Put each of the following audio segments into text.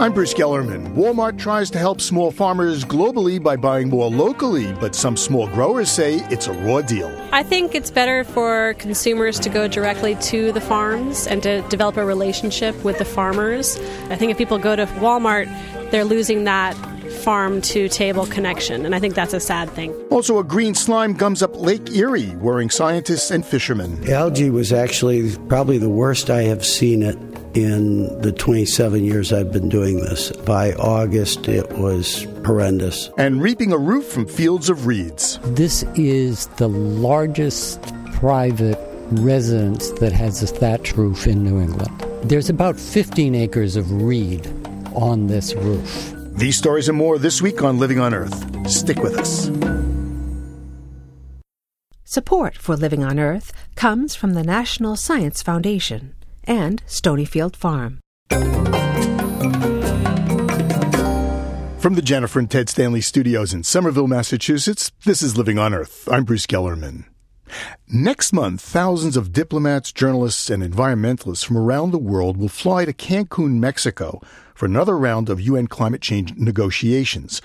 I'm Bruce Gellerman. Walmart tries to help small farmers globally by buying more locally, but some small growers say it's a raw deal. I think it's better for consumers to go directly to the farms and to develop a relationship with the farmers. I think if people go to Walmart, they're losing that farm to table connection, and I think that's a sad thing. Also, a green slime gums up Lake Erie, worrying scientists and fishermen. Algae was actually probably the worst I have seen it in the 27 years I've been doing this. By August, it was horrendous. And reaping a roof from fields of reeds. This is the largest private residence that has a thatch roof in New England. There's about 15 acres of reed on this roof. These stories and more this week on Living on Earth. Stick with us. Support for Living on Earth comes from the National Science Foundation and Stonyfield Farm. From the Jennifer and Ted Stanley studios in Somerville, Massachusetts, this is Living on Earth. I'm Bruce Gellerman. Next month, thousands of diplomats, journalists, and environmentalists from around the world will fly to Cancun, Mexico for another round of UN climate change negotiations.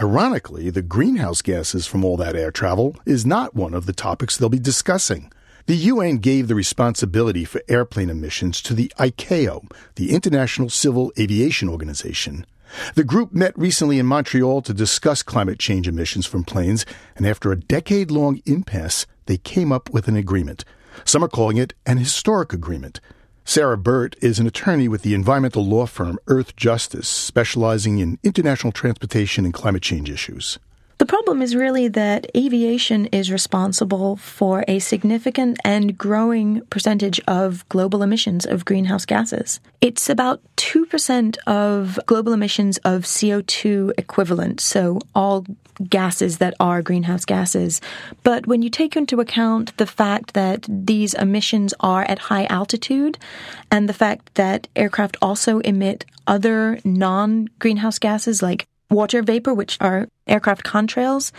Ironically, the greenhouse gases from all that air travel is not one of the topics they'll be discussing. The UN gave the responsibility for airplane emissions to the ICAO, the International Civil Aviation Organization. The group met recently in Montreal to discuss climate change emissions from planes, and after a decade long impasse, they came up with an agreement. Some are calling it an historic agreement. Sarah Burt is an attorney with the environmental law firm Earth Justice, specializing in international transportation and climate change issues. The problem is really that aviation is responsible for a significant and growing percentage of global emissions of greenhouse gases. It's about 2% of global emissions of CO2 equivalent, so all gases that are greenhouse gases. But when you take into account the fact that these emissions are at high altitude and the fact that aircraft also emit other non greenhouse gases like water vapor, which are aircraft contrails,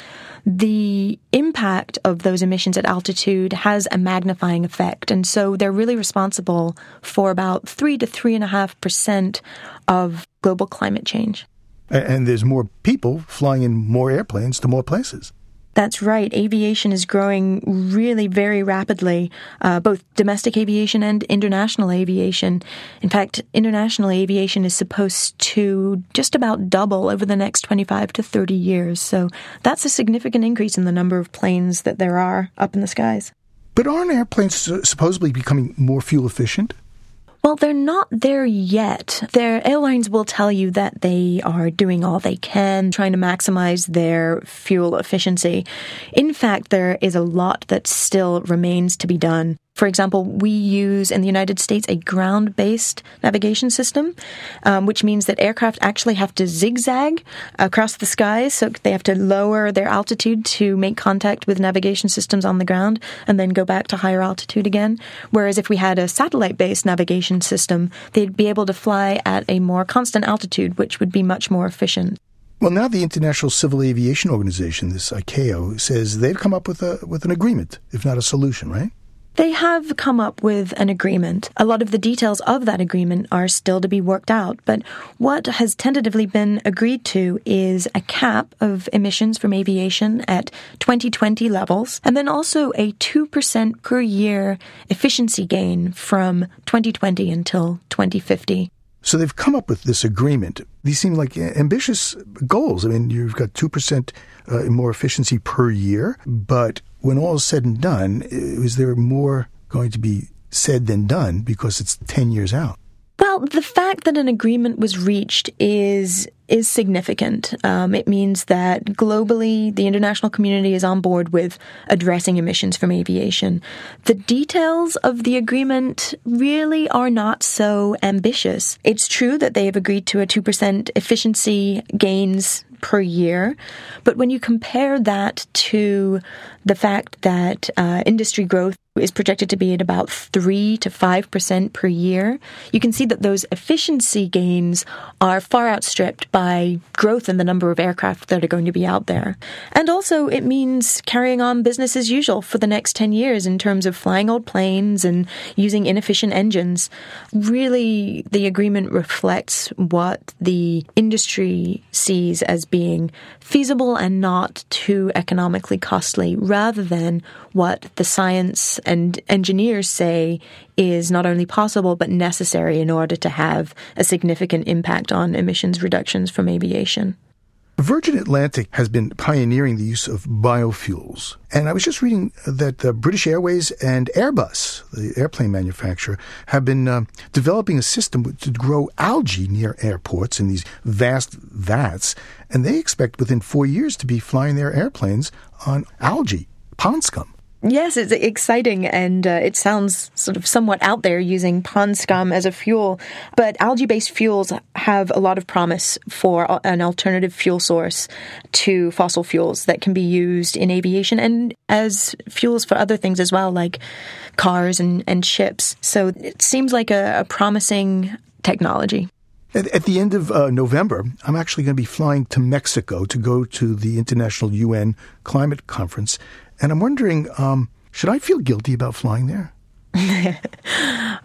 the impact of those emissions at altitude has a magnifying effect. And so they're really responsible for about three to three and a half percent of global climate change. And there's more people flying in more airplanes to more places. That's right. Aviation is growing really very rapidly, uh, both domestic aviation and international aviation. In fact, international aviation is supposed to just about double over the next 25 to 30 years. So that's a significant increase in the number of planes that there are up in the skies. But aren't airplanes supposedly becoming more fuel efficient? Well, they're not there yet. Their airlines will tell you that they are doing all they can, trying to maximize their fuel efficiency. In fact, there is a lot that still remains to be done. For example, we use in the United States a ground based navigation system, um, which means that aircraft actually have to zigzag across the skies. So they have to lower their altitude to make contact with navigation systems on the ground and then go back to higher altitude again. Whereas if we had a satellite based navigation system, they'd be able to fly at a more constant altitude, which would be much more efficient. Well, now the International Civil Aviation Organization, this ICAO, says they've come up with a with an agreement, if not a solution, right? They have come up with an agreement. A lot of the details of that agreement are still to be worked out, but what has tentatively been agreed to is a cap of emissions from aviation at 2020 levels, and then also a 2% per year efficiency gain from 2020 until 2050. So they've come up with this agreement. These seem like ambitious goals. I mean, you've got 2% uh, more efficiency per year, but when all is said and done, is there more going to be said than done because it's 10 years out? Well, the fact that an agreement was reached is is significant. Um, it means that globally, the international community is on board with addressing emissions from aviation. The details of the agreement really are not so ambitious. It's true that they have agreed to a 2% efficiency gains per year. But when you compare that to the fact that uh, industry growth is projected to be at about 3 to 5% per year, you can see that those efficiency gains are far outstripped by growth in the number of aircraft that are going to be out there. And also, it means carrying on business as usual for the next 10 years in terms of flying old planes and using inefficient engines. Really, the agreement reflects what the industry sees as being feasible and not too economically costly, rather than what the science and engineers say is not only possible but necessary in order to have a significant impact on emissions reductions from aviation. Virgin Atlantic has been pioneering the use of biofuels. And I was just reading that the British Airways and Airbus, the airplane manufacturer, have been uh, developing a system to grow algae near airports in these vast vats. And they expect within four years to be flying their airplanes on algae, pond scum. Yes, it's exciting and uh, it sounds sort of somewhat out there using pond scum as a fuel. But algae based fuels have a lot of promise for an alternative fuel source to fossil fuels that can be used in aviation and as fuels for other things as well, like cars and, and ships. So it seems like a, a promising technology. At, the end of uh, November, I'm actually going to be flying to Mexico to go to the International UN Climate Conference. And I'm wondering, um, should I feel guilty about flying there?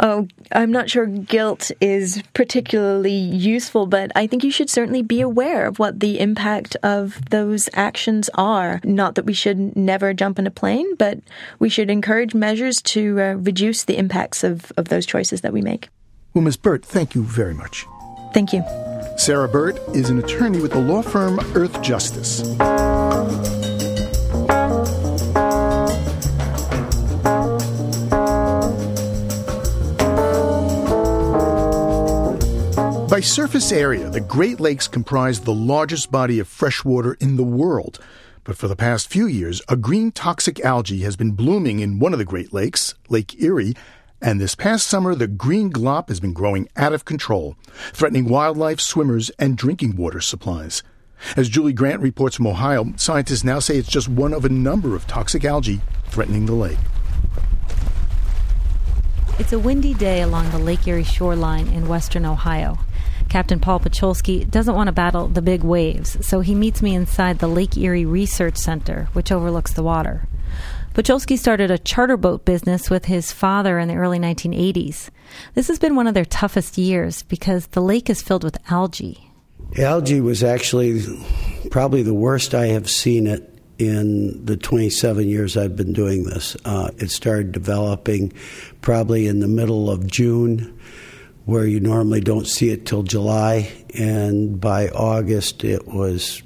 oh, I'm not sure guilt is particularly useful, but I think you should certainly be aware of what the impact of those actions are. Not that we should never jump in a plane, but we should encourage measures to uh, reduce the impacts of, of those choices that we make. Well, Ms. Burt, thank you very much. Thank you. Sarah Burt is an attorney with the law firm Earth Justice. By surface area, the Great Lakes comprise the largest body of fresh water in the world. But for the past few years, a green toxic algae has been blooming in one of the Great Lakes, Lake Erie, and this past summer, the green glop has been growing out of control, threatening wildlife, swimmers, and drinking water supplies. As Julie Grant reports from Ohio, scientists now say it's just one of a number of toxic algae threatening the lake. It's a windy day along the Lake Erie shoreline in western Ohio. Captain Paul Pacholski doesn't want to battle the big waves, so he meets me inside the Lake Erie Research Center, which overlooks the water. Pacholski started a charter boat business with his father in the early 1980s. This has been one of their toughest years because the lake is filled with algae. Algae was actually probably the worst I have seen it in the 27 years I've been doing this. Uh, it started developing probably in the middle of June where you normally don't see it till July, and by August it was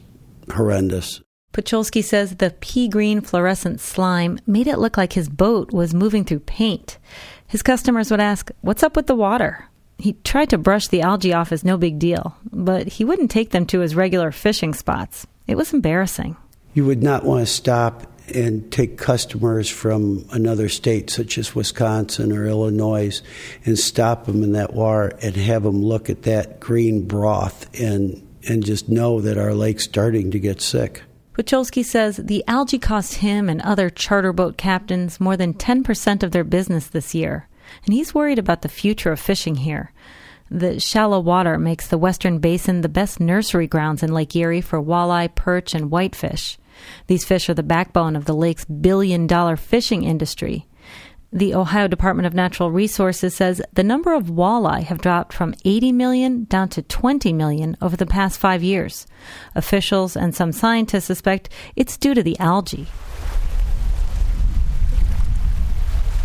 horrendous. Pacholski says the pea green fluorescent slime made it look like his boat was moving through paint. His customers would ask, What's up with the water? He tried to brush the algae off as no big deal, but he wouldn't take them to his regular fishing spots. It was embarrassing. You would not want to stop and take customers from another state, such as Wisconsin or Illinois, and stop them in that water and have them look at that green broth and and just know that our lake's starting to get sick. Pacholski says the algae cost him and other charter boat captains more than 10% of their business this year, and he's worried about the future of fishing here. The shallow water makes the Western Basin the best nursery grounds in Lake Erie for walleye, perch, and whitefish. These fish are the backbone of the lake's billion dollar fishing industry. The Ohio Department of Natural Resources says the number of walleye have dropped from 80 million down to 20 million over the past five years. Officials and some scientists suspect it's due to the algae.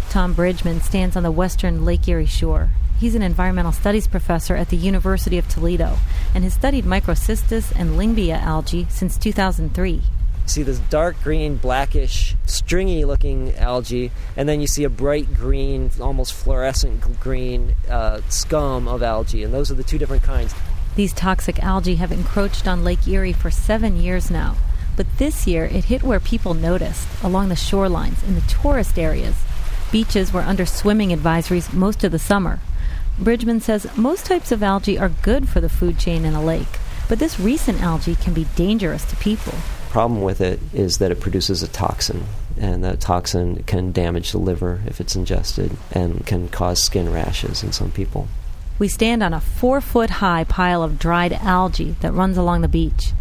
Tom Bridgeman stands on the western Lake Erie shore. He's an environmental studies professor at the University of Toledo and has studied microcystis and lyngbya algae since 2003 see this dark green, blackish, stringy looking algae, and then you see a bright green, almost fluorescent green uh, scum of algae, and those are the two different kinds. These toxic algae have encroached on Lake Erie for seven years now, but this year it hit where people noticed, along the shorelines, in the tourist areas. Beaches were under swimming advisories most of the summer. Bridgeman says most types of algae are good for the food chain in a lake, but this recent algae can be dangerous to people problem with it is that it produces a toxin. and that toxin can damage the liver if it's ingested and can cause skin rashes in some people. We stand on a four foot high pile of dried algae that runs along the beach.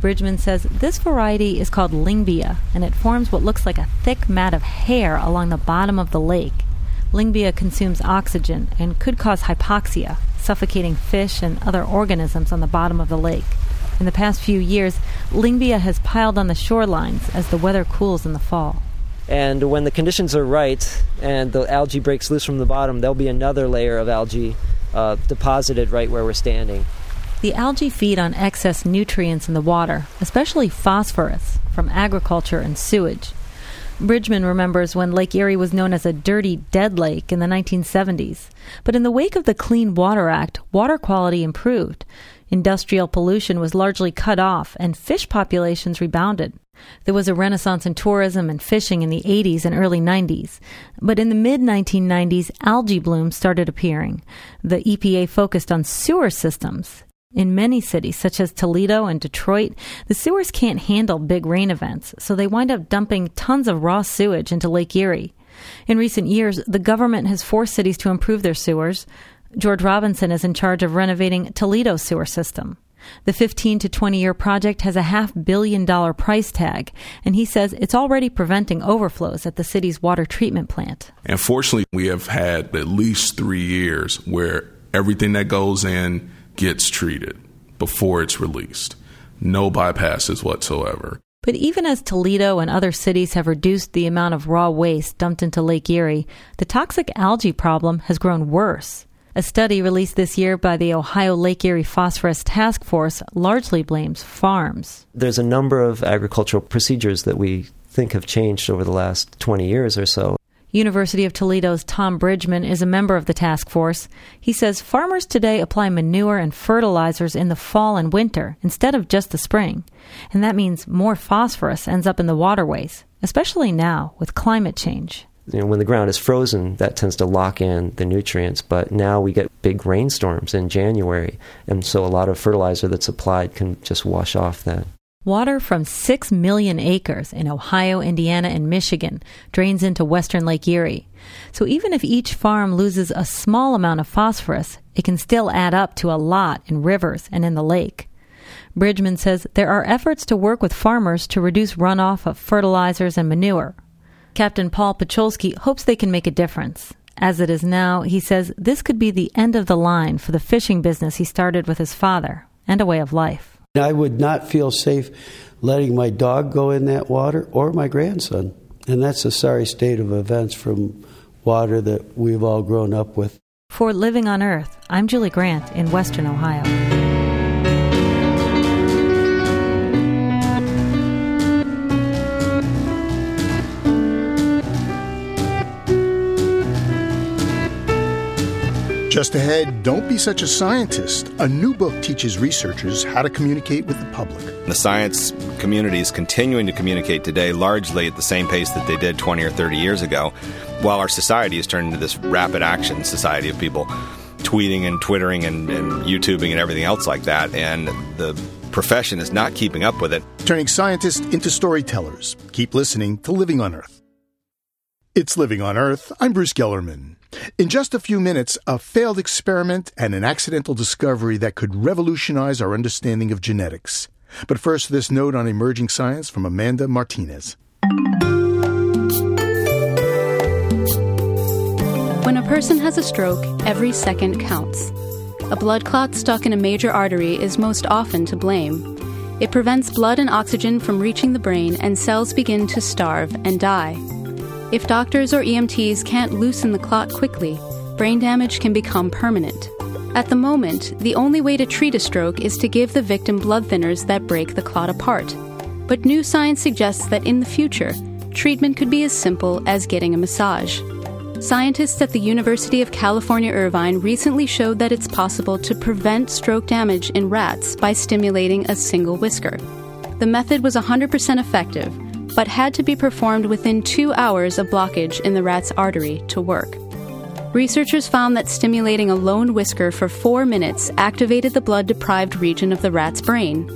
Bridgeman says this variety is called Lyngbya, and it forms what looks like a thick mat of hair along the bottom of the lake. Lyngbya consumes oxygen and could cause hypoxia, suffocating fish and other organisms on the bottom of the lake. In the past few years, Lyngbya has piled on the shorelines as the weather cools in the fall. And when the conditions are right and the algae breaks loose from the bottom, there'll be another layer of algae uh, deposited right where we're standing. The algae feed on excess nutrients in the water, especially phosphorus, from agriculture and sewage. Bridgeman remembers when Lake Erie was known as a dirty, dead lake in the 1970s. But in the wake of the Clean Water Act, water quality improved. Industrial pollution was largely cut off, and fish populations rebounded. There was a renaissance in tourism and fishing in the 80s and early 90s. But in the mid 1990s, algae blooms started appearing. The EPA focused on sewer systems. In many cities, such as Toledo and Detroit, the sewers can't handle big rain events, so they wind up dumping tons of raw sewage into Lake Erie. In recent years, the government has forced cities to improve their sewers. George Robinson is in charge of renovating Toledo's sewer system. The 15 to 20 year project has a half billion dollar price tag, and he says it's already preventing overflows at the city's water treatment plant. And fortunately, we have had at least three years where everything that goes in gets treated before it's released. No bypasses whatsoever. But even as Toledo and other cities have reduced the amount of raw waste dumped into Lake Erie, the toxic algae problem has grown worse. A study released this year by the Ohio Lake Erie Phosphorus Task Force largely blames farms. There's a number of agricultural procedures that we think have changed over the last 20 years or so. University of Toledo's Tom Bridgeman is a member of the task force. He says farmers today apply manure and fertilizers in the fall and winter instead of just the spring. And that means more phosphorus ends up in the waterways, especially now with climate change. You know, when the ground is frozen, that tends to lock in the nutrients, but now we get big rainstorms in January, and so a lot of fertilizer that's applied can just wash off that. Water from 6 million acres in Ohio, Indiana, and Michigan drains into western Lake Erie. So even if each farm loses a small amount of phosphorus, it can still add up to a lot in rivers and in the lake. Bridgeman says there are efforts to work with farmers to reduce runoff of fertilizers and manure. Captain Paul Pacholski hopes they can make a difference. As it is now, he says this could be the end of the line for the fishing business he started with his father and a way of life. I would not feel safe letting my dog go in that water or my grandson. And that's a sorry state of events from water that we've all grown up with. For Living on Earth, I'm Julie Grant in Western Ohio. Just ahead, Don't Be Such a Scientist. A new book teaches researchers how to communicate with the public. The science community is continuing to communicate today largely at the same pace that they did 20 or 30 years ago, while our society has turned into this rapid action society of people tweeting and twittering and, and YouTubing and everything else like that. And the profession is not keeping up with it. Turning scientists into storytellers. Keep listening to Living on Earth. It's Living on Earth. I'm Bruce Gellerman. In just a few minutes, a failed experiment and an accidental discovery that could revolutionize our understanding of genetics. But first, this note on emerging science from Amanda Martinez. When a person has a stroke, every second counts. A blood clot stuck in a major artery is most often to blame. It prevents blood and oxygen from reaching the brain, and cells begin to starve and die. If doctors or EMTs can't loosen the clot quickly, brain damage can become permanent. At the moment, the only way to treat a stroke is to give the victim blood thinners that break the clot apart. But new science suggests that in the future, treatment could be as simple as getting a massage. Scientists at the University of California Irvine recently showed that it's possible to prevent stroke damage in rats by stimulating a single whisker. The method was 100% effective but had to be performed within two hours of blockage in the rat's artery to work. Researchers found that stimulating a lone whisker for four minutes activated the blood deprived region of the rat's brain.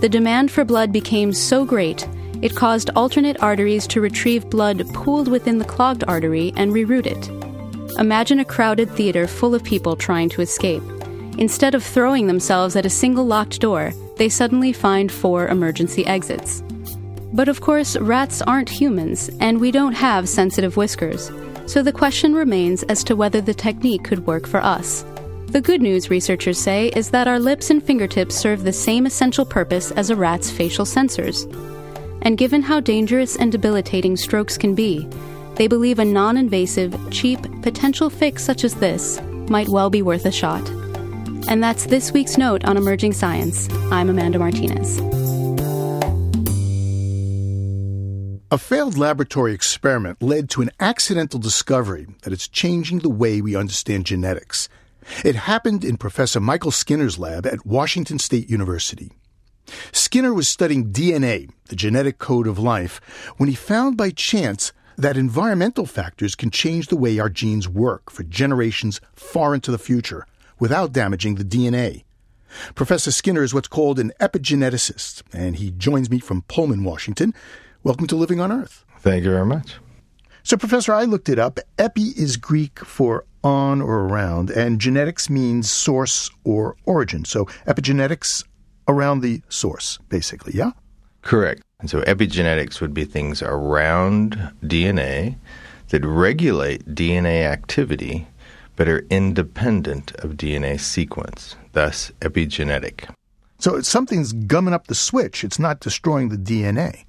The demand for blood became so great, It caused alternate arteries to retrieve blood pooled within the clogged artery and reroute it. Imagine a crowded theater full of people trying to escape. Instead of throwing themselves at a single locked door, they suddenly find four emergency exits. But of course, rats aren't humans, and we don't have sensitive whiskers, so the question remains as to whether the technique could work for us. The good news, researchers say, is that our lips and fingertips serve the same essential purpose as a rat's facial sensors. And given how dangerous and debilitating strokes can be, they believe a non invasive, cheap, potential fix such as this might well be worth a shot. And that's this week's note on emerging science. I'm Amanda Martinez. A failed laboratory experiment led to an accidental discovery that it's changing the way we understand genetics. It happened in Professor Michael Skinner's lab at Washington State University. Skinner was studying DNA, the genetic code of life, when he found by chance that environmental factors can change the way our genes work for generations far into the future without damaging the DNA. Professor Skinner is what's called an epigeneticist, and he joins me from Pullman, Washington. Welcome to Living on Earth. Thank you very much. So, Professor, I looked it up. Epi is Greek for on or around, and genetics means source or origin. So, epigenetics around the source, basically, yeah? Correct. And so, epigenetics would be things around DNA that regulate DNA activity but are independent of DNA sequence, thus epigenetic. So, something's gumming up the switch, it's not destroying the DNA.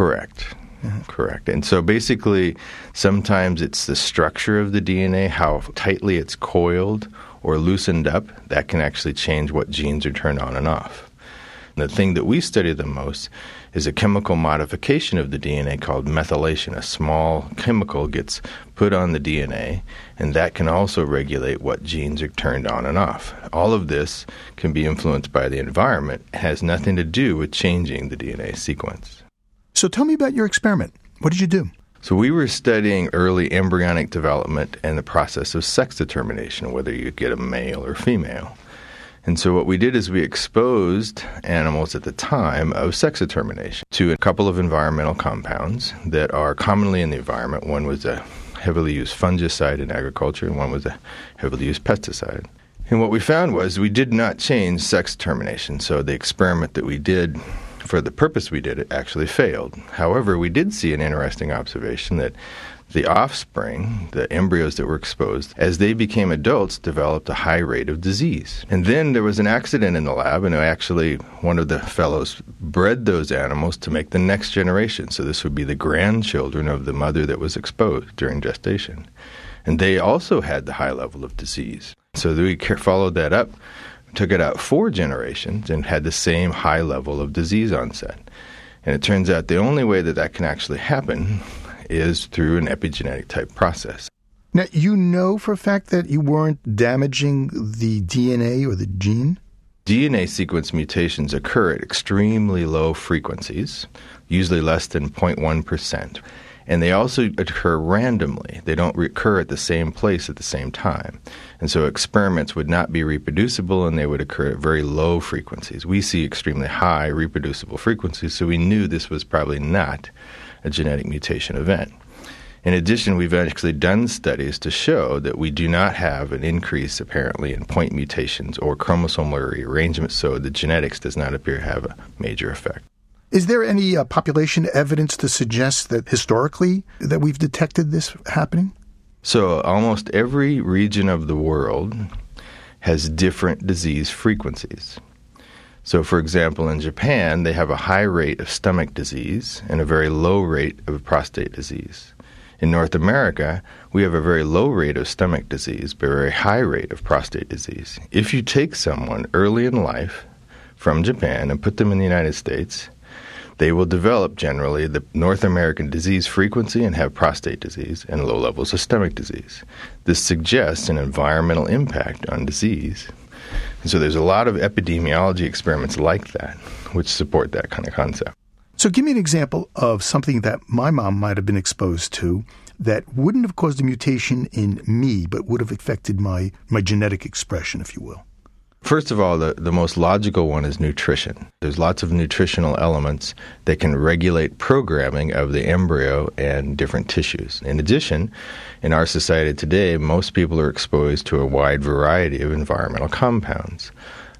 Correct. Mm-hmm. Correct. And so basically, sometimes it's the structure of the DNA, how tightly it's coiled or loosened up, that can actually change what genes are turned on and off. And the thing that we study the most is a chemical modification of the DNA called methylation. A small chemical gets put on the DNA, and that can also regulate what genes are turned on and off. All of this can be influenced by the environment, it has nothing to do with changing the DNA sequence. So tell me about your experiment. What did you do? So we were studying early embryonic development and the process of sex determination, whether you get a male or female. And so what we did is we exposed animals at the time of sex determination to a couple of environmental compounds that are commonly in the environment. One was a heavily used fungicide in agriculture, and one was a heavily used pesticide. And what we found was we did not change sex determination. So the experiment that we did for the purpose we did it actually failed. However, we did see an interesting observation that the offspring, the embryos that were exposed, as they became adults, developed a high rate of disease. And then there was an accident in the lab, and actually one of the fellows bred those animals to make the next generation. So this would be the grandchildren of the mother that was exposed during gestation. And they also had the high level of disease. So we followed that up took it out four generations and had the same high level of disease onset. And it turns out the only way that that can actually happen is through an epigenetic type process. Now, you know for a fact that you weren't damaging the DNA or the gene? DNA sequence mutations occur at extremely low frequencies, usually less than 0.1% and they also occur randomly. They don't recur at the same place at the same time. And so experiments would not be reproducible and they would occur at very low frequencies. We see extremely high reproducible frequencies, so we knew this was probably not a genetic mutation event. In addition, we've actually done studies to show that we do not have an increase apparently in point mutations or chromosomal rearrangements, so the genetics does not appear to have a major effect. Is there any uh, population evidence to suggest that historically that we've detected this happening? So almost every region of the world has different disease frequencies. So, for example, in Japan, they have a high rate of stomach disease and a very low rate of prostate disease. In North America, we have a very low rate of stomach disease, but a very high rate of prostate disease. If you take someone early in life from Japan and put them in the United States, they will develop generally the North American disease frequency and have prostate disease and low levels of stomach disease. This suggests an environmental impact on disease. And so there's a lot of epidemiology experiments like that which support that kind of concept. So give me an example of something that my mom might have been exposed to that wouldn't have caused a mutation in me, but would have affected my, my genetic expression, if you will. First of all, the, the most logical one is nutrition. There's lots of nutritional elements that can regulate programming of the embryo and different tissues. In addition, in our society today, most people are exposed to a wide variety of environmental compounds.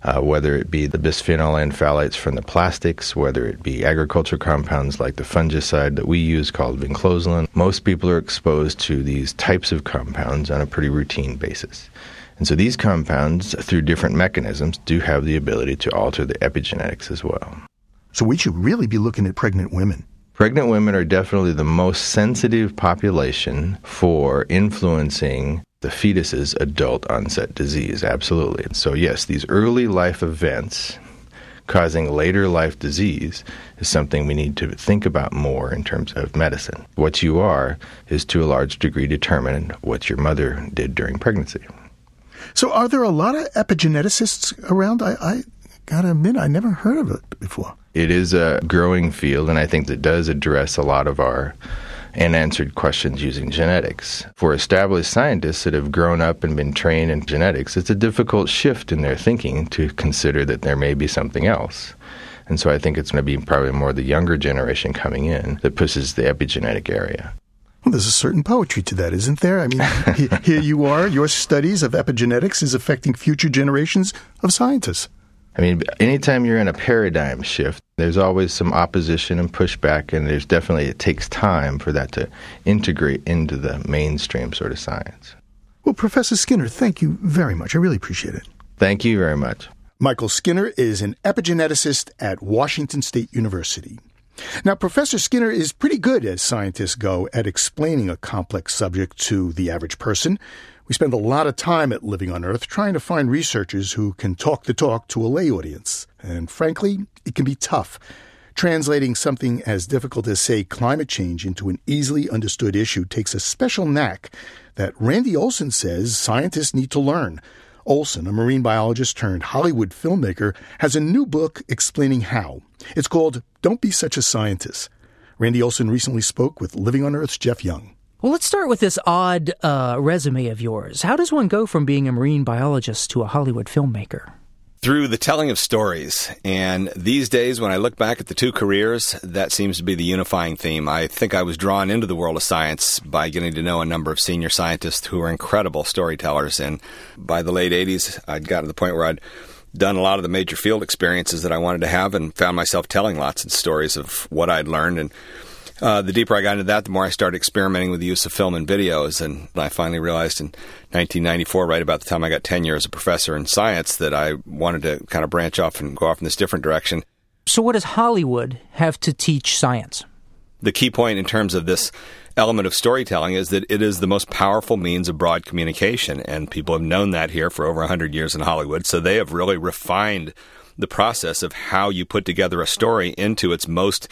Uh, whether it be the bisphenol N phthalates from the plastics, whether it be agriculture compounds like the fungicide that we use called vinclozolin, most people are exposed to these types of compounds on a pretty routine basis. And so these compounds, through different mechanisms, do have the ability to alter the epigenetics as well. So we should really be looking at pregnant women. Pregnant women are definitely the most sensitive population for influencing the fetus's adult onset disease. Absolutely. So, yes, these early life events causing later life disease is something we need to think about more in terms of medicine. What you are is to a large degree determined what your mother did during pregnancy. So, are there a lot of epigeneticists around? I, I gotta admit, I never heard of it before. It is a growing field, and I think that does address a lot of our unanswered questions using genetics. For established scientists that have grown up and been trained in genetics, it's a difficult shift in their thinking to consider that there may be something else. And so I think it's going to be probably more the younger generation coming in that pushes the epigenetic area. Well, there's a certain poetry to that, isn't there? I mean, here you are, your studies of epigenetics is affecting future generations of scientists. I mean, anytime you're in a paradigm shift, there's always some opposition and pushback, and there's definitely, it takes time for that to integrate into the mainstream sort of science. Well, Professor Skinner, thank you very much. I really appreciate it. Thank you very much. Michael Skinner is an epigeneticist at Washington State University. Now, Professor Skinner is pretty good, as scientists go, at explaining a complex subject to the average person. We spend a lot of time at Living on Earth trying to find researchers who can talk the talk to a lay audience. And frankly, it can be tough. Translating something as difficult as, say, climate change into an easily understood issue takes a special knack that Randy Olson says scientists need to learn. Olson, a marine biologist turned Hollywood filmmaker, has a new book explaining how. It's called Don't Be Such a Scientist. Randy Olson recently spoke with Living on Earth's Jeff Young. Well, let's start with this odd uh, resume of yours. How does one go from being a marine biologist to a Hollywood filmmaker? through the telling of stories. And these days, when I look back at the two careers, that seems to be the unifying theme. I think I was drawn into the world of science by getting to know a number of senior scientists who are incredible storytellers. And by the late 80s, I'd got to the point where I'd done a lot of the major field experiences that I wanted to have and found myself telling lots of stories of what I'd learned. And uh, the deeper I got into that, the more I started experimenting with the use of film and videos. And I finally realized in 1994, right about the time I got tenure as a professor in science, that I wanted to kind of branch off and go off in this different direction. So, what does Hollywood have to teach science? The key point in terms of this element of storytelling is that it is the most powerful means of broad communication. And people have known that here for over 100 years in Hollywood. So, they have really refined the process of how you put together a story into its most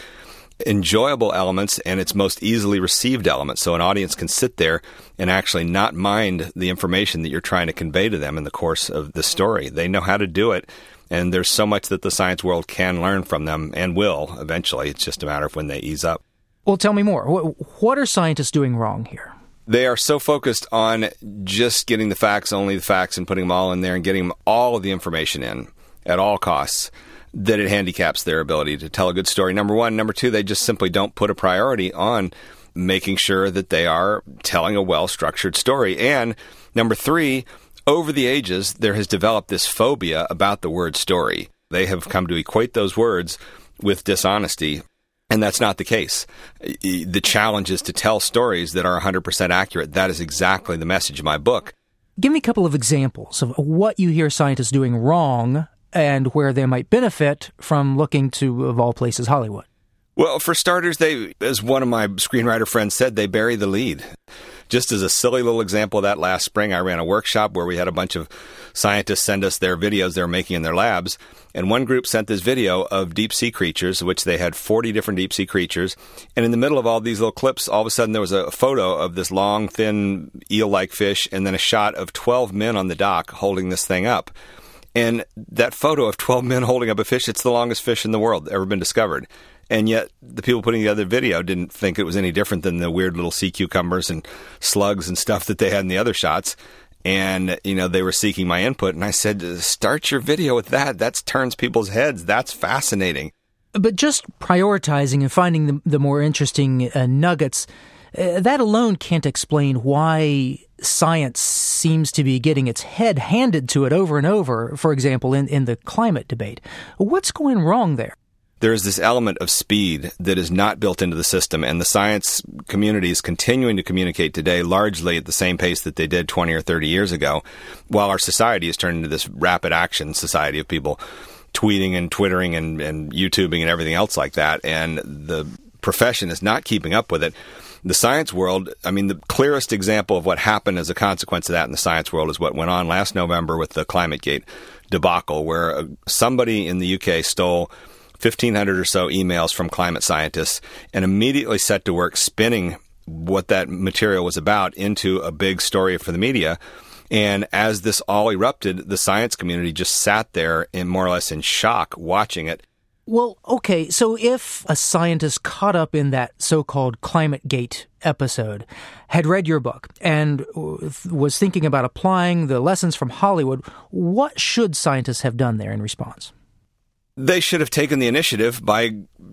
enjoyable elements and its most easily received elements. So an audience can sit there and actually not mind the information that you're trying to convey to them in the course of the story. They know how to do it. And there's so much that the science world can learn from them and will eventually. It's just a matter of when they ease up. Well, tell me more. What are scientists doing wrong here? They are so focused on just getting the facts, only the facts, and putting them all in there and getting all of the information in at all costs that it handicaps their ability to tell a good story. Number one. Number two, they just simply don't put a priority on making sure that they are telling a well structured story. And number three, over the ages, there has developed this phobia about the word story. They have come to equate those words with dishonesty. And that's not the case. The challenge is to tell stories that are 100% accurate. That is exactly the message of my book. Give me a couple of examples of what you hear scientists doing wrong and where they might benefit from looking to, of all places, Hollywood? Well, for starters, they, as one of my screenwriter friends said, they bury the lead. Just as a silly little example of that last spring, I ran a workshop where we had a bunch of scientists send us their videos they were making in their labs. And one group sent this video of deep sea creatures, which they had 40 different deep sea creatures. And in the middle of all these little clips, all of a sudden there was a photo of this long, thin, eel like fish, and then a shot of 12 men on the dock holding this thing up. And that photo of 12 men holding up a fish, it's the longest fish in the world ever been discovered. And yet, the people putting the video didn't think it was any different than the weird little sea cucumbers and slugs and stuff that they had in the other shots. And, you know, they were seeking my input. And I said, start your video with that. That turns people's heads. That's fascinating. But just prioritizing and finding the, the more interesting uh, nuggets, uh, that alone can't explain why science seems to be getting its head handed to it over and over, for example, in, in the climate debate. What's going wrong there? There is this element of speed that is not built into the system, and the science community is continuing to communicate today largely at the same pace that they did 20 or 30 years ago, while our society has turned into this rapid action society of people tweeting and twittering and, and YouTubing and everything else like that, and the profession is not keeping up with it. The science world, I mean, the clearest example of what happened as a consequence of that in the science world is what went on last November with the ClimateGate debacle, where uh, somebody in the UK stole 1,500 or so emails from climate scientists and immediately set to work spinning what that material was about into a big story for the media. And as this all erupted, the science community just sat there in more or less in shock watching it. Well, okay, so if a scientist caught up in that so called Climate Gate episode had read your book and was thinking about applying the lessons from Hollywood, what should scientists have done there in response? They should have taken the initiative by,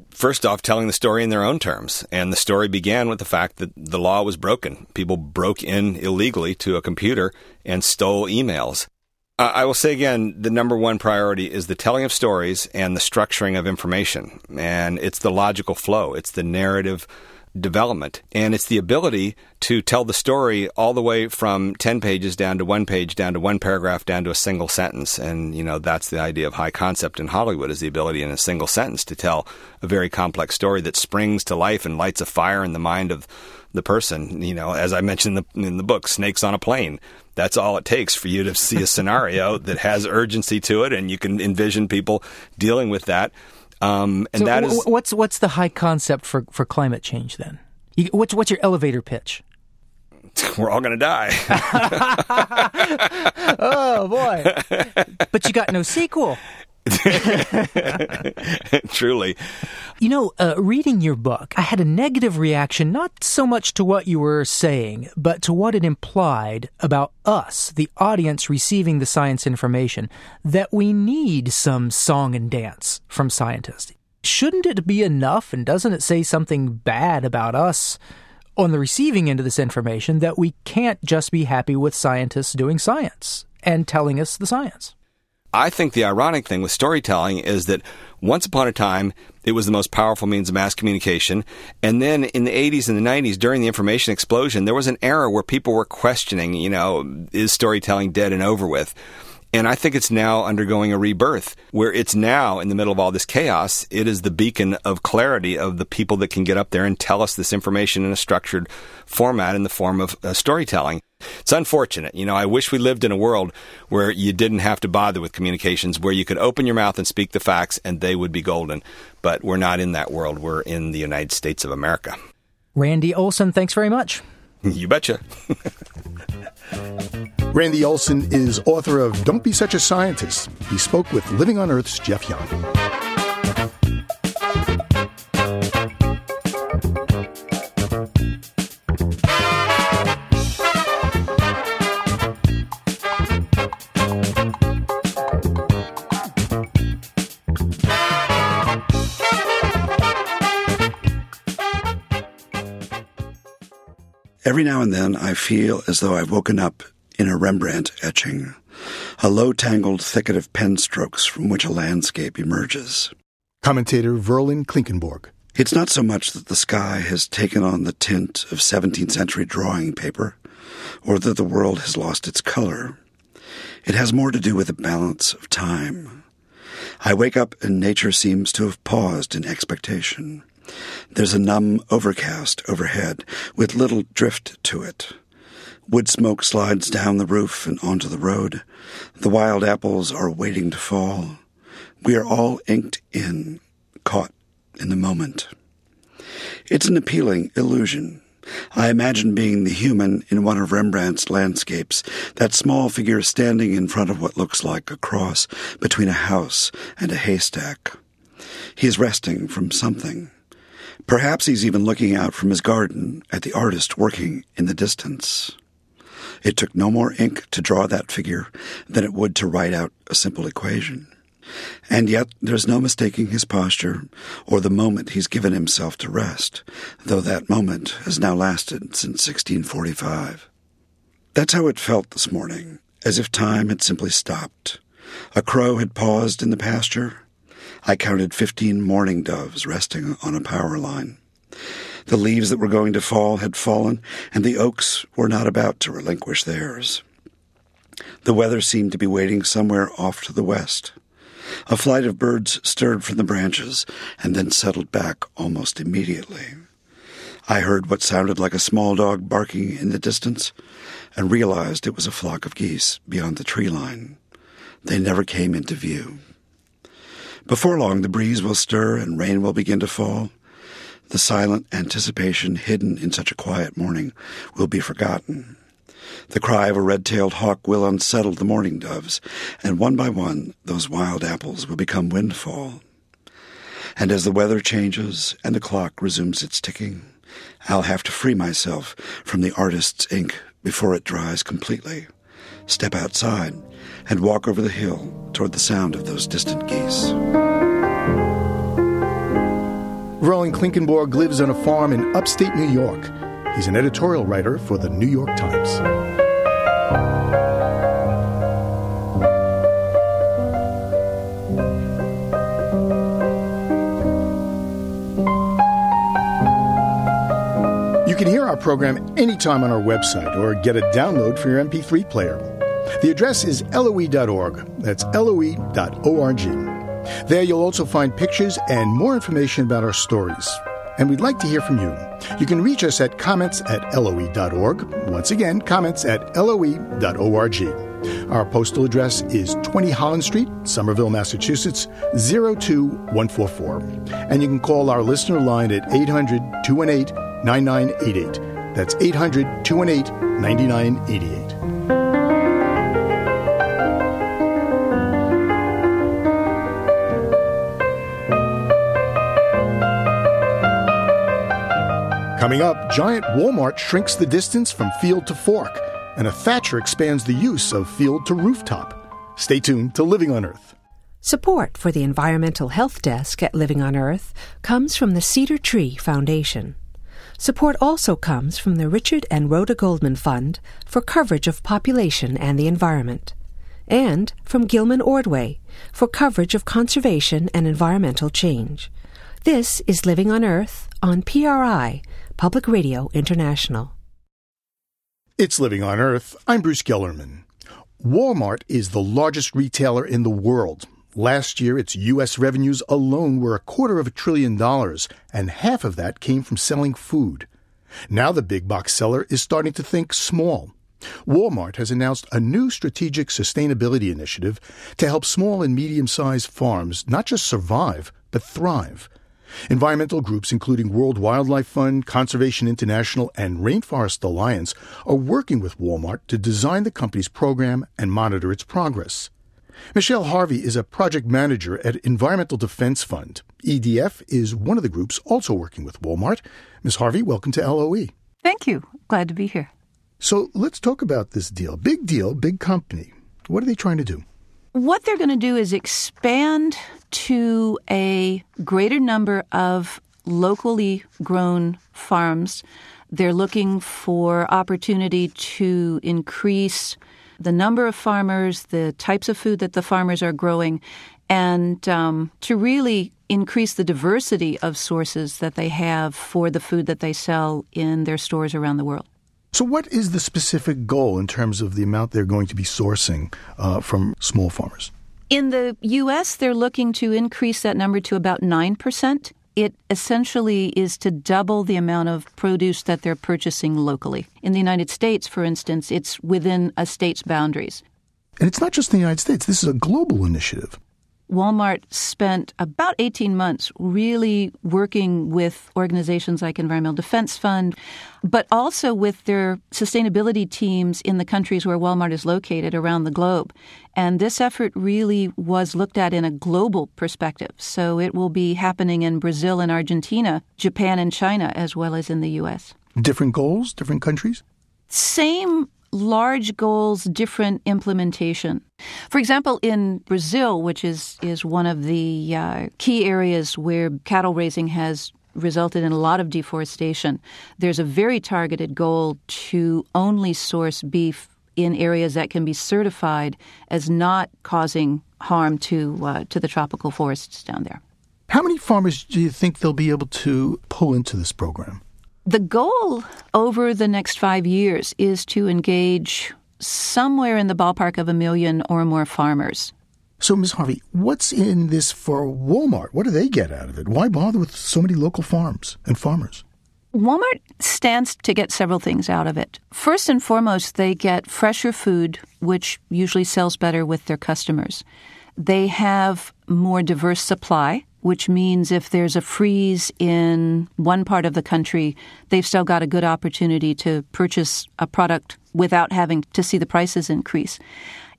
first off, telling the story in their own terms. And the story began with the fact that the law was broken. People broke in illegally to a computer and stole emails. I will say again, the number one priority is the telling of stories and the structuring of information. And it's the logical flow, it's the narrative development. And it's the ability to tell the story all the way from 10 pages down to one page, down to one paragraph, down to a single sentence. And, you know, that's the idea of high concept in Hollywood is the ability in a single sentence to tell a very complex story that springs to life and lights a fire in the mind of the person. You know, as I mentioned in the, in the book, Snakes on a Plane. That's all it takes for you to see a scenario that has urgency to it and you can envision people dealing with that um, and so that is what's what's the high concept for, for climate change then? You, what's what's your elevator pitch? We're all going to die. oh boy! But you got no sequel. Truly. You know, uh, reading your book, I had a negative reaction, not so much to what you were saying, but to what it implied about us, the audience receiving the science information, that we need some song and dance from scientists. Shouldn't it be enough, and doesn't it say something bad about us? On the receiving end of this information, that we can't just be happy with scientists doing science and telling us the science. I think the ironic thing with storytelling is that once upon a time, it was the most powerful means of mass communication. And then in the 80s and the 90s, during the information explosion, there was an era where people were questioning, you know, is storytelling dead and over with? And I think it's now undergoing a rebirth where it's now in the middle of all this chaos. It is the beacon of clarity of the people that can get up there and tell us this information in a structured format in the form of uh, storytelling. It's unfortunate. You know, I wish we lived in a world where you didn't have to bother with communications, where you could open your mouth and speak the facts and they would be golden. But we're not in that world. We're in the United States of America. Randy Olson, thanks very much. You betcha. Randy Olson is author of Don't Be Such a Scientist. He spoke with Living on Earth's Jeff Young. Every now and then I feel as though I've woken up in a Rembrandt etching, a low tangled thicket of pen strokes from which a landscape emerges. Commentator Verlin Klinkenborg. It's not so much that the sky has taken on the tint of 17th century drawing paper, or that the world has lost its color. It has more to do with the balance of time. I wake up and nature seems to have paused in expectation. There's a numb overcast overhead with little drift to it. Wood smoke slides down the roof and onto the road. The wild apples are waiting to fall. We are all inked in, caught in the moment. It's an appealing illusion. I imagine being the human in one of Rembrandt's landscapes, that small figure standing in front of what looks like a cross between a house and a haystack. He is resting from something. Perhaps he's even looking out from his garden at the artist working in the distance. It took no more ink to draw that figure than it would to write out a simple equation. And yet there's no mistaking his posture or the moment he's given himself to rest, though that moment has now lasted since 1645. That's how it felt this morning, as if time had simply stopped. A crow had paused in the pasture. I counted fifteen mourning doves resting on a power line. The leaves that were going to fall had fallen, and the oaks were not about to relinquish theirs. The weather seemed to be waiting somewhere off to the west. A flight of birds stirred from the branches and then settled back almost immediately. I heard what sounded like a small dog barking in the distance and realized it was a flock of geese beyond the tree line. They never came into view. Before long, the breeze will stir and rain will begin to fall. The silent anticipation hidden in such a quiet morning will be forgotten. The cry of a red-tailed hawk will unsettle the mourning doves, and one by one those wild apples will become windfall. And as the weather changes and the clock resumes its ticking, I'll have to free myself from the artist's ink before it dries completely, step outside, and walk over the hill toward the sound of those distant geese. Roland Klinkenborg lives on a farm in upstate New York. He's an editorial writer for the New York Times. You can hear our program anytime on our website or get a download for your MP3 player. The address is loe.org. That's loe.org. There you'll also find pictures and more information about our stories. And we'd like to hear from you. You can reach us at comments at loe.org. Once again, comments at loe.org. Our postal address is 20 Holland Street, Somerville, Massachusetts, 02144. And you can call our listener line at 800 218 9988. That's 800 218 9988. Coming up, giant Walmart shrinks the distance from field to fork, and a Thatcher expands the use of field to rooftop. Stay tuned to Living on Earth. Support for the Environmental Health Desk at Living on Earth comes from the Cedar Tree Foundation. Support also comes from the Richard and Rhoda Goldman Fund for coverage of population and the environment, and from Gilman Ordway for coverage of conservation and environmental change. This is Living on Earth on PRI, Public Radio International. It's Living on Earth. I'm Bruce Gellerman. Walmart is the largest retailer in the world. Last year, its U.S. revenues alone were a quarter of a trillion dollars, and half of that came from selling food. Now the big box seller is starting to think small. Walmart has announced a new strategic sustainability initiative to help small and medium sized farms not just survive, but thrive. Environmental groups including World Wildlife Fund, Conservation International, and Rainforest Alliance are working with Walmart to design the company's program and monitor its progress. Michelle Harvey is a project manager at Environmental Defense Fund. EDF is one of the groups also working with Walmart. Ms. Harvey, welcome to LOE. Thank you. Glad to be here. So let's talk about this deal. Big deal, big company. What are they trying to do? What they're going to do is expand to a greater number of locally grown farms. They're looking for opportunity to increase the number of farmers, the types of food that the farmers are growing, and um, to really increase the diversity of sources that they have for the food that they sell in their stores around the world. So, what is the specific goal in terms of the amount they're going to be sourcing uh, from small farmers? In the U.S., they're looking to increase that number to about 9%. It essentially is to double the amount of produce that they're purchasing locally. In the United States, for instance, it's within a state's boundaries. And it's not just the United States, this is a global initiative. Walmart spent about 18 months really working with organizations like Environmental Defense Fund, but also with their sustainability teams in the countries where Walmart is located around the globe. And this effort really was looked at in a global perspective. So it will be happening in Brazil and Argentina, Japan and China, as well as in the U.S. Different goals, different countries? Same large goals, different implementation. For example, in Brazil, which is, is one of the uh, key areas where cattle raising has resulted in a lot of deforestation, there's a very targeted goal to only source beef in areas that can be certified as not causing harm to uh, to the tropical forests down there. How many farmers do you think they'll be able to pull into this program? The goal over the next five years is to engage somewhere in the ballpark of a million or more farmers. So, Ms. Harvey, what's in this for Walmart? What do they get out of it? Why bother with so many local farms and farmers? Walmart stands to get several things out of it. First and foremost, they get fresher food, which usually sells better with their customers. They have more diverse supply, which means if there's a freeze in one part of the country, they've still got a good opportunity to purchase a product without having to see the prices increase.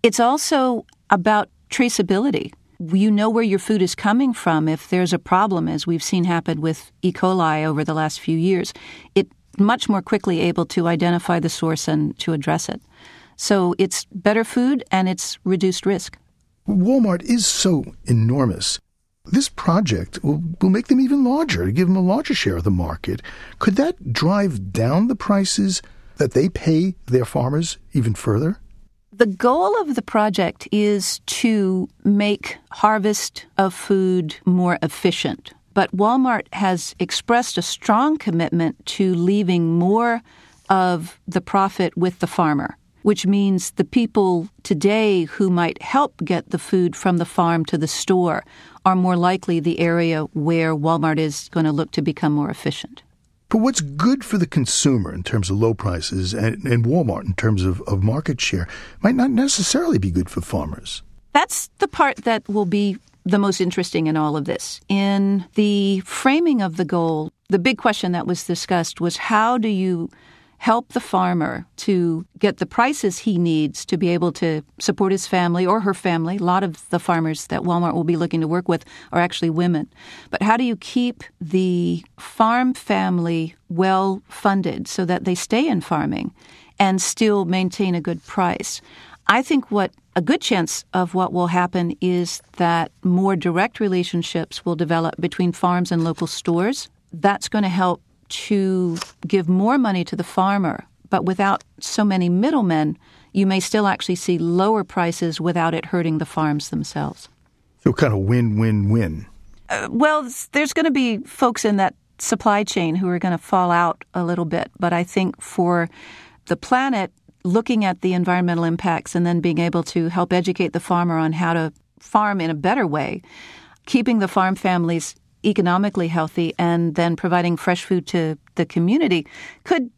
It's also about traceability. You know where your food is coming from if there's a problem, as we've seen happen with E. coli over the last few years. It much more quickly able to identify the source and to address it. So it's better food and it's reduced risk. Walmart is so enormous. This project will, will make them even larger, to give them a larger share of the market. Could that drive down the prices that they pay their farmers even further? The goal of the project is to make harvest of food more efficient. But Walmart has expressed a strong commitment to leaving more of the profit with the farmer which means the people today who might help get the food from the farm to the store are more likely the area where Walmart is going to look to become more efficient. But what's good for the consumer in terms of low prices and, and Walmart in terms of, of market share might not necessarily be good for farmers. That's the part that will be the most interesting in all of this. In the framing of the goal, the big question that was discussed was how do you help the farmer to get the prices he needs to be able to support his family or her family. A lot of the farmers that Walmart will be looking to work with are actually women. But how do you keep the farm family well funded so that they stay in farming and still maintain a good price? I think what a good chance of what will happen is that more direct relationships will develop between farms and local stores. That's going to help to give more money to the farmer, but without so many middlemen, you may still actually see lower prices without it hurting the farms themselves. So, kind of win win win. Uh, well, there's going to be folks in that supply chain who are going to fall out a little bit, but I think for the planet, looking at the environmental impacts and then being able to help educate the farmer on how to farm in a better way, keeping the farm families economically healthy and then providing fresh food to the community could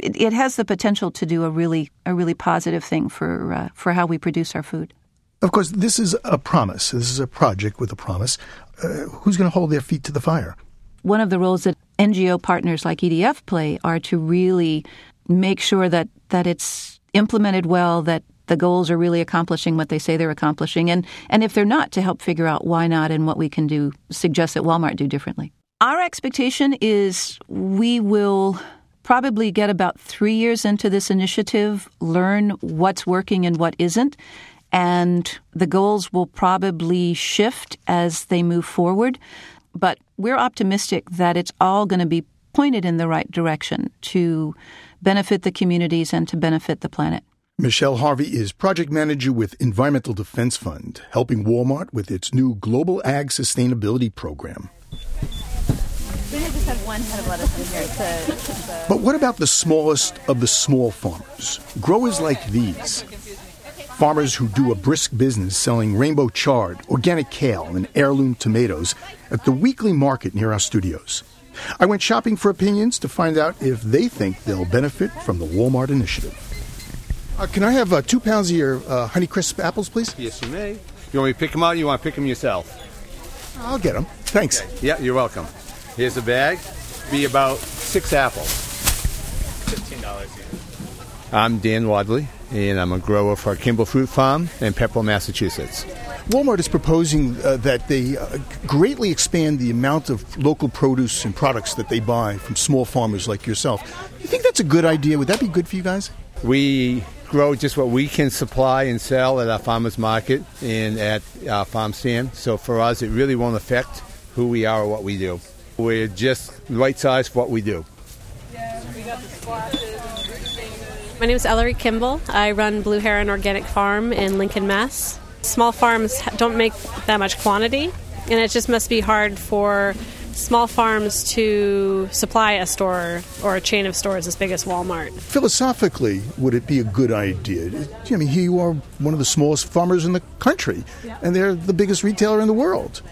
it, has the potential to do a really a really positive thing for uh, for how we produce our food. Of course, this is a promise. This is a project with a promise. Uh, who's going to hold their feet to the fire? One of the roles that NGO partners like EDF play are to really make sure that that it's implemented well, that the goals are really accomplishing what they say they're accomplishing, and and if they're not, to help figure out why not and what we can do suggest that Walmart do differently. Our expectation is we will probably get about three years into this initiative, learn what's working and what isn't, and the goals will probably shift as they move forward. But we're optimistic that it's all going to be pointed in the right direction to benefit the communities and to benefit the planet. Michelle Harvey is project manager with Environmental Defense Fund, helping Walmart with its new Global Ag Sustainability Program. But what about the smallest of the small farmers? Growers like these. Farmers who do a brisk business selling rainbow chard, organic kale, and heirloom tomatoes at the weekly market near our studios. I went shopping for opinions to find out if they think they'll benefit from the Walmart initiative. Uh, can I have uh, two pounds of your uh, Honeycrisp apples, please? Yes, you may. You want me to pick them out? Or you want to pick them yourself? I'll get them. Thanks. Okay. Yeah, you're welcome. Here's a bag. Be about six apples. Fifteen dollars. I'm Dan Wadley, and I'm a grower for Kimball Fruit Farm in Pepperell, Massachusetts. Walmart is proposing uh, that they uh, greatly expand the amount of local produce and products that they buy from small farmers like yourself. You think that's a good idea? Would that be good for you guys? We grow just what we can supply and sell at our farmers market and at our farm stand. So for us, it really won't affect who we are or what we do. We're just right size for what we do. My name is Ellery Kimball. I run Blue Heron Organic Farm in Lincoln, Mass. Small farms don't make that much quantity, and it just must be hard for small farms to supply a store or a chain of stores as big as Walmart. Philosophically, would it be a good idea? I mean, here you are one of the smallest farmers in the country, and they're the biggest retailer in the world.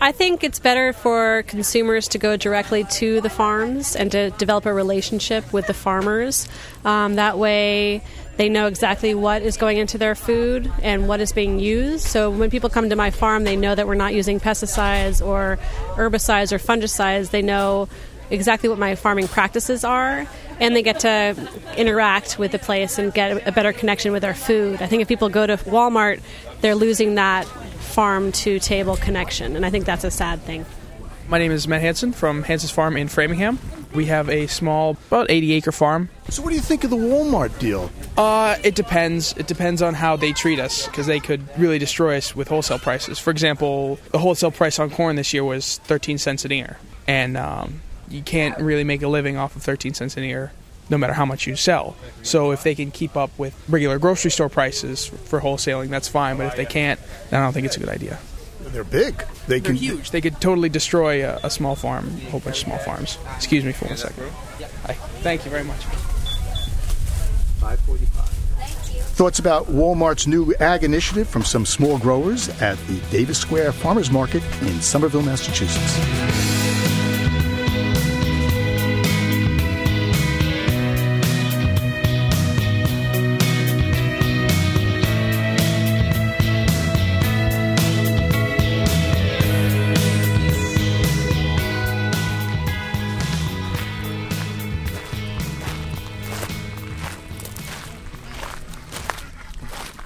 I think it's better for consumers to go directly to the farms and to develop a relationship with the farmers. Um, that way, they know exactly what is going into their food and what is being used. So when people come to my farm, they know that we're not using pesticides or herbicides or fungicides. They know exactly what my farming practices are, and they get to interact with the place and get a better connection with their food. I think if people go to Walmart, they're losing that farm to table connection, and I think that's a sad thing. My name is Matt Hanson from Hanson's Farm in Framingham. We have a small, about 80 acre farm. So, what do you think of the Walmart deal? Uh, it depends. It depends on how they treat us because they could really destroy us with wholesale prices. For example, the wholesale price on corn this year was 13 cents an ear, and um, you can't really make a living off of 13 cents an ear no matter how much you sell. So if they can keep up with regular grocery store prices for wholesaling, that's fine. But if they can't, then I don't think it's a good idea. They're big. They They're can huge. They could totally destroy a, a small farm, a whole bunch of small farms. Excuse me for one second. Hi. Thank you very much. 545. Thoughts about Walmart's new ag initiative from some small growers at the Davis Square Farmers Market in Somerville, Massachusetts.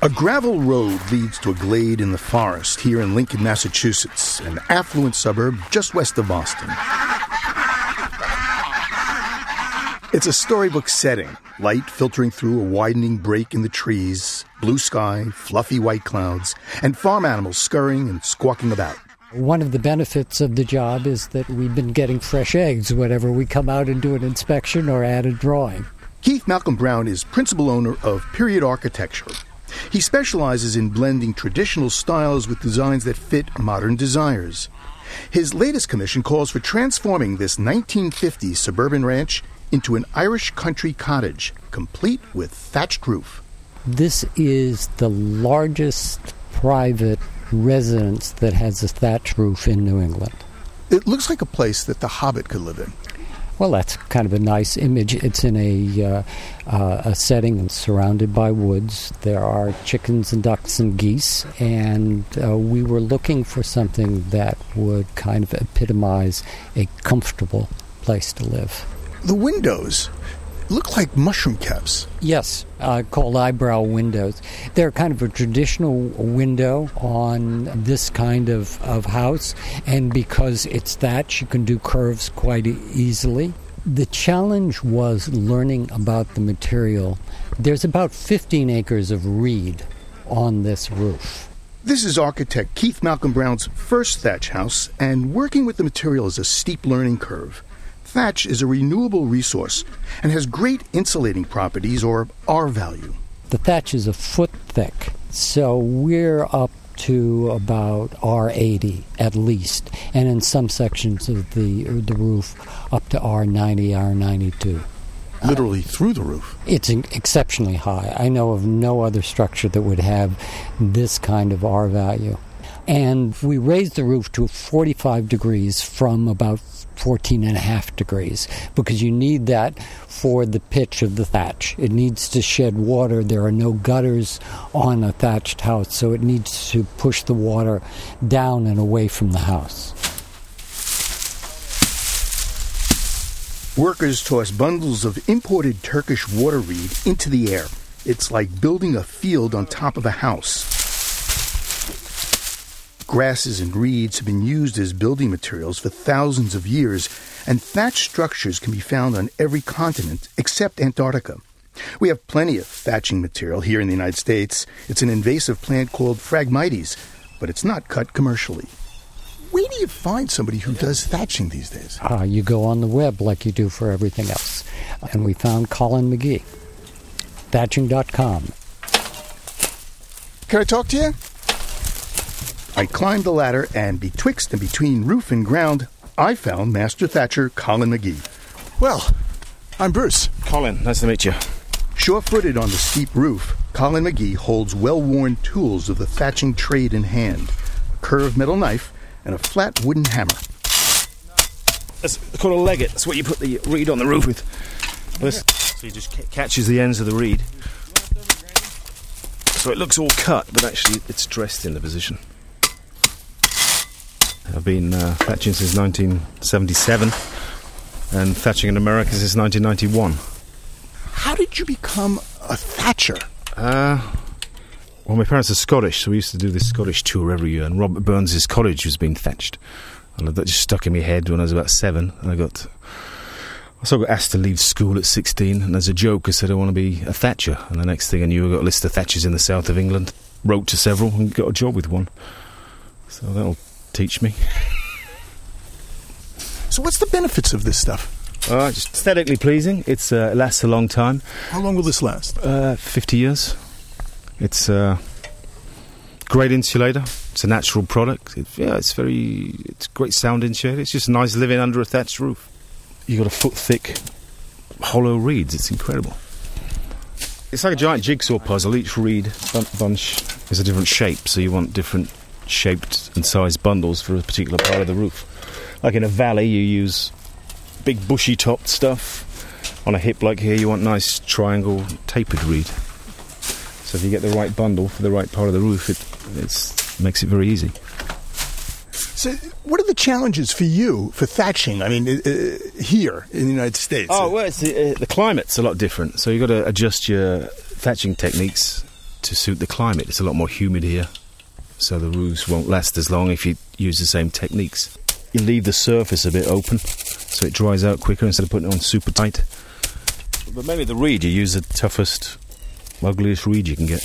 A gravel road leads to a glade in the forest here in Lincoln, Massachusetts, an affluent suburb just west of Boston. It's a storybook setting, light filtering through a widening break in the trees, blue sky, fluffy white clouds, and farm animals scurrying and squawking about. One of the benefits of the job is that we've been getting fresh eggs whenever we come out and do an inspection or add a drawing. Keith Malcolm Brown is principal owner of Period Architecture. He specializes in blending traditional styles with designs that fit modern desires. His latest commission calls for transforming this 1950s suburban ranch into an Irish country cottage, complete with thatched roof. This is the largest private residence that has a thatched roof in New England. It looks like a place that the Hobbit could live in. Well, that's kind of a nice image. It's in a, uh, uh, a setting surrounded by woods. There are chickens and ducks and geese, and uh, we were looking for something that would kind of epitomize a comfortable place to live. The windows look like mushroom caps. Yes, uh, called eyebrow windows. They're kind of a traditional window on this kind of, of house, and because it's thatch, you can do curves quite easily. The challenge was learning about the material. There's about 15 acres of reed on this roof. This is architect Keith Malcolm Brown's first thatch house, and working with the material is a steep learning curve. Thatch is a renewable resource and has great insulating properties or R value. The thatch is a foot thick, so we're up to about R80 at least, and in some sections of the the roof up to R90, R92. Literally through the roof. It's exceptionally high. I know of no other structure that would have this kind of R value. And we raised the roof to 45 degrees from about 14 and a half degrees because you need that for the pitch of the thatch. It needs to shed water. There are no gutters on a thatched house, so it needs to push the water down and away from the house. Workers toss bundles of imported Turkish water reed into the air. It's like building a field on top of a house. Grasses and reeds have been used as building materials for thousands of years, and thatched structures can be found on every continent except Antarctica. We have plenty of thatching material here in the United States. It's an invasive plant called Phragmites, but it's not cut commercially. Where do you find somebody who does thatching these days? Uh, you go on the web like you do for everything else. And we found Colin McGee. Thatching.com. Can I talk to you? I climbed the ladder, and betwixt and between roof and ground, I found Master Thatcher Colin McGee. Well, I'm Bruce. Colin, nice to meet you. Sure footed on the steep roof, Colin McGee holds well worn tools of the thatching trade in hand a curved metal knife and a flat wooden hammer. That's called a legget. That's what you put the reed on the roof with. This, so he just ca- catches the ends of the reed. So it looks all cut, but actually it's dressed in the position. I've been uh, thatching since 1977 and thatching in America since 1991. How did you become a thatcher? Uh, well, my parents are Scottish, so we used to do this Scottish tour every year, and Robert Burns' cottage was being thatched. And that just stuck in my head when I was about seven, and I got. I sort of got asked to leave school at 16, and as a joke, I said I want to be a thatcher. And the next thing I knew, I got a list of thatchers in the south of England, wrote to several, and got a job with one. So that'll teach me. So, what's the benefits of this stuff? Uh, just aesthetically pleasing. It's uh, it lasts a long time. How long will this last? Uh, Fifty years. It's uh, great insulator. It's a natural product. It, yeah, it's very. It's great sound insulator. It's just nice living under a thatched roof. You got a foot thick hollow reeds. It's incredible. It's like a giant jigsaw puzzle. Each reed bunch is a different shape, so you want different shaped and sized bundles for a particular part of the roof. Like in a valley, you use big bushy topped stuff. On a hip like here, you want nice triangle tapered reed. So if you get the right bundle for the right part of the roof, it it's, makes it very easy. So, what are the challenges for you for thatching? I mean, uh, uh, here in the United States. Oh well, the, uh, the climate's a lot different, so you've got to adjust your thatching techniques to suit the climate. It's a lot more humid here, so the roofs won't last as long if you use the same techniques. You leave the surface a bit open, so it dries out quicker instead of putting it on super tight. But maybe the reed, you use the toughest, ugliest reed you can get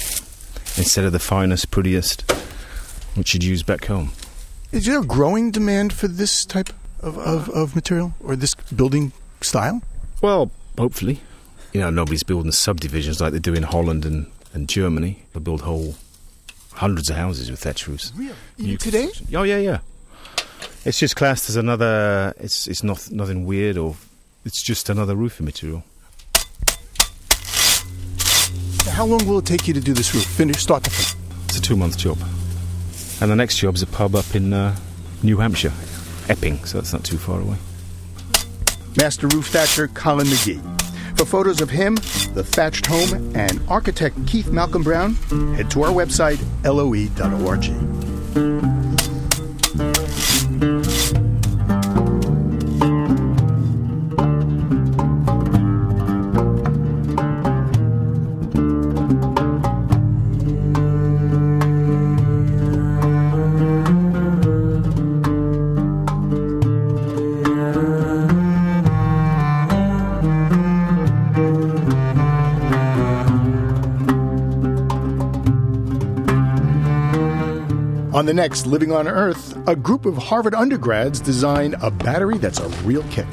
instead of the finest, prettiest, which you'd use back home. Is there a growing demand for this type of, of, of material or this building style? Well, hopefully. You know, nobody's building subdivisions like they do in Holland and, and Germany. They build whole hundreds of houses with thatch roofs. Really? Even today? Oh yeah, yeah. It's just classed as another. It's it's not nothing weird or. It's just another roofing material. How long will it take you to do this roof? Finish, start to finish? It's a two month job. And the next job's a pub up in uh, New Hampshire, Epping, so that's not too far away. Master roof thatcher Colin McGee. For photos of him, the thatched home, and architect Keith Malcolm Brown, head to our website, loe.org. On the next Living on Earth, a group of Harvard undergrads design a battery that's a real kick.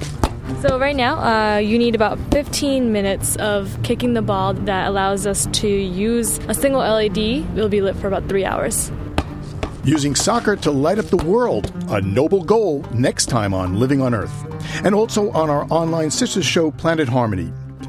So right now, uh, you need about 15 minutes of kicking the ball that allows us to use a single LED. It'll be lit for about three hours. Using soccer to light up the world, a noble goal next time on Living on Earth. And also on our online sister show, Planet Harmony.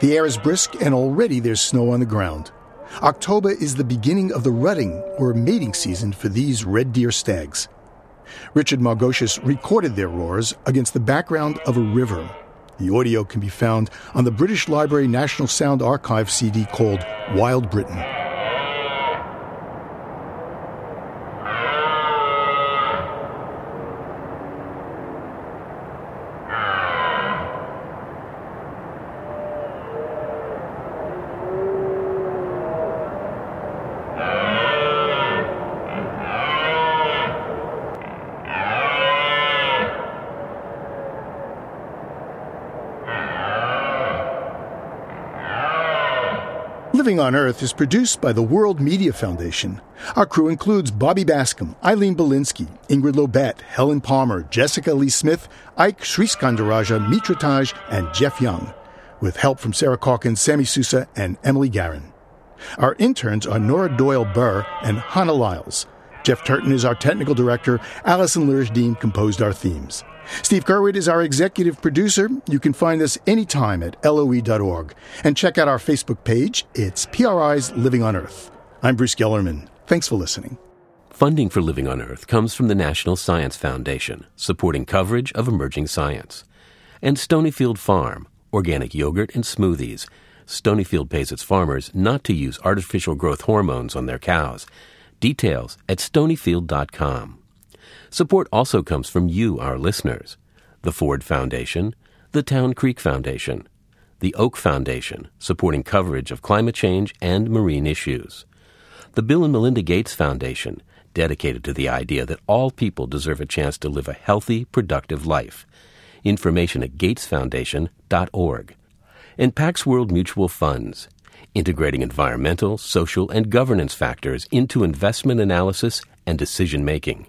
The air is brisk and already there's snow on the ground. October is the beginning of the rutting or mating season for these red deer stags. Richard Margoschis recorded their roars against the background of a river. The audio can be found on the British Library National Sound Archive CD called Wild Britain. Living on Earth is produced by the World Media Foundation. Our crew includes Bobby Bascomb, Eileen Bolinsky, Ingrid Lobet, Helen Palmer, Jessica Lee Smith, Ike Sriskandarajah, Mitra Taj, and Jeff Young, with help from Sarah Calkins, Sammy Sousa, and Emily Garin. Our interns are Nora Doyle Burr and Hannah Lyles. Jeff Turton is our technical director. Allison Lirish Dean composed our themes. Steve Curwood is our executive producer. You can find us anytime at loe.org. And check out our Facebook page. It's PRI's Living on Earth. I'm Bruce Gellerman. Thanks for listening. Funding for Living on Earth comes from the National Science Foundation, supporting coverage of emerging science. And Stonyfield Farm, organic yogurt and smoothies. Stonyfield pays its farmers not to use artificial growth hormones on their cows. Details at stonyfield.com. Support also comes from you, our listeners. The Ford Foundation, the Town Creek Foundation, the Oak Foundation, supporting coverage of climate change and marine issues. The Bill and Melinda Gates Foundation, dedicated to the idea that all people deserve a chance to live a healthy, productive life. Information at gatesfoundation.org. And Pax World Mutual Funds, integrating environmental, social, and governance factors into investment analysis and decision making.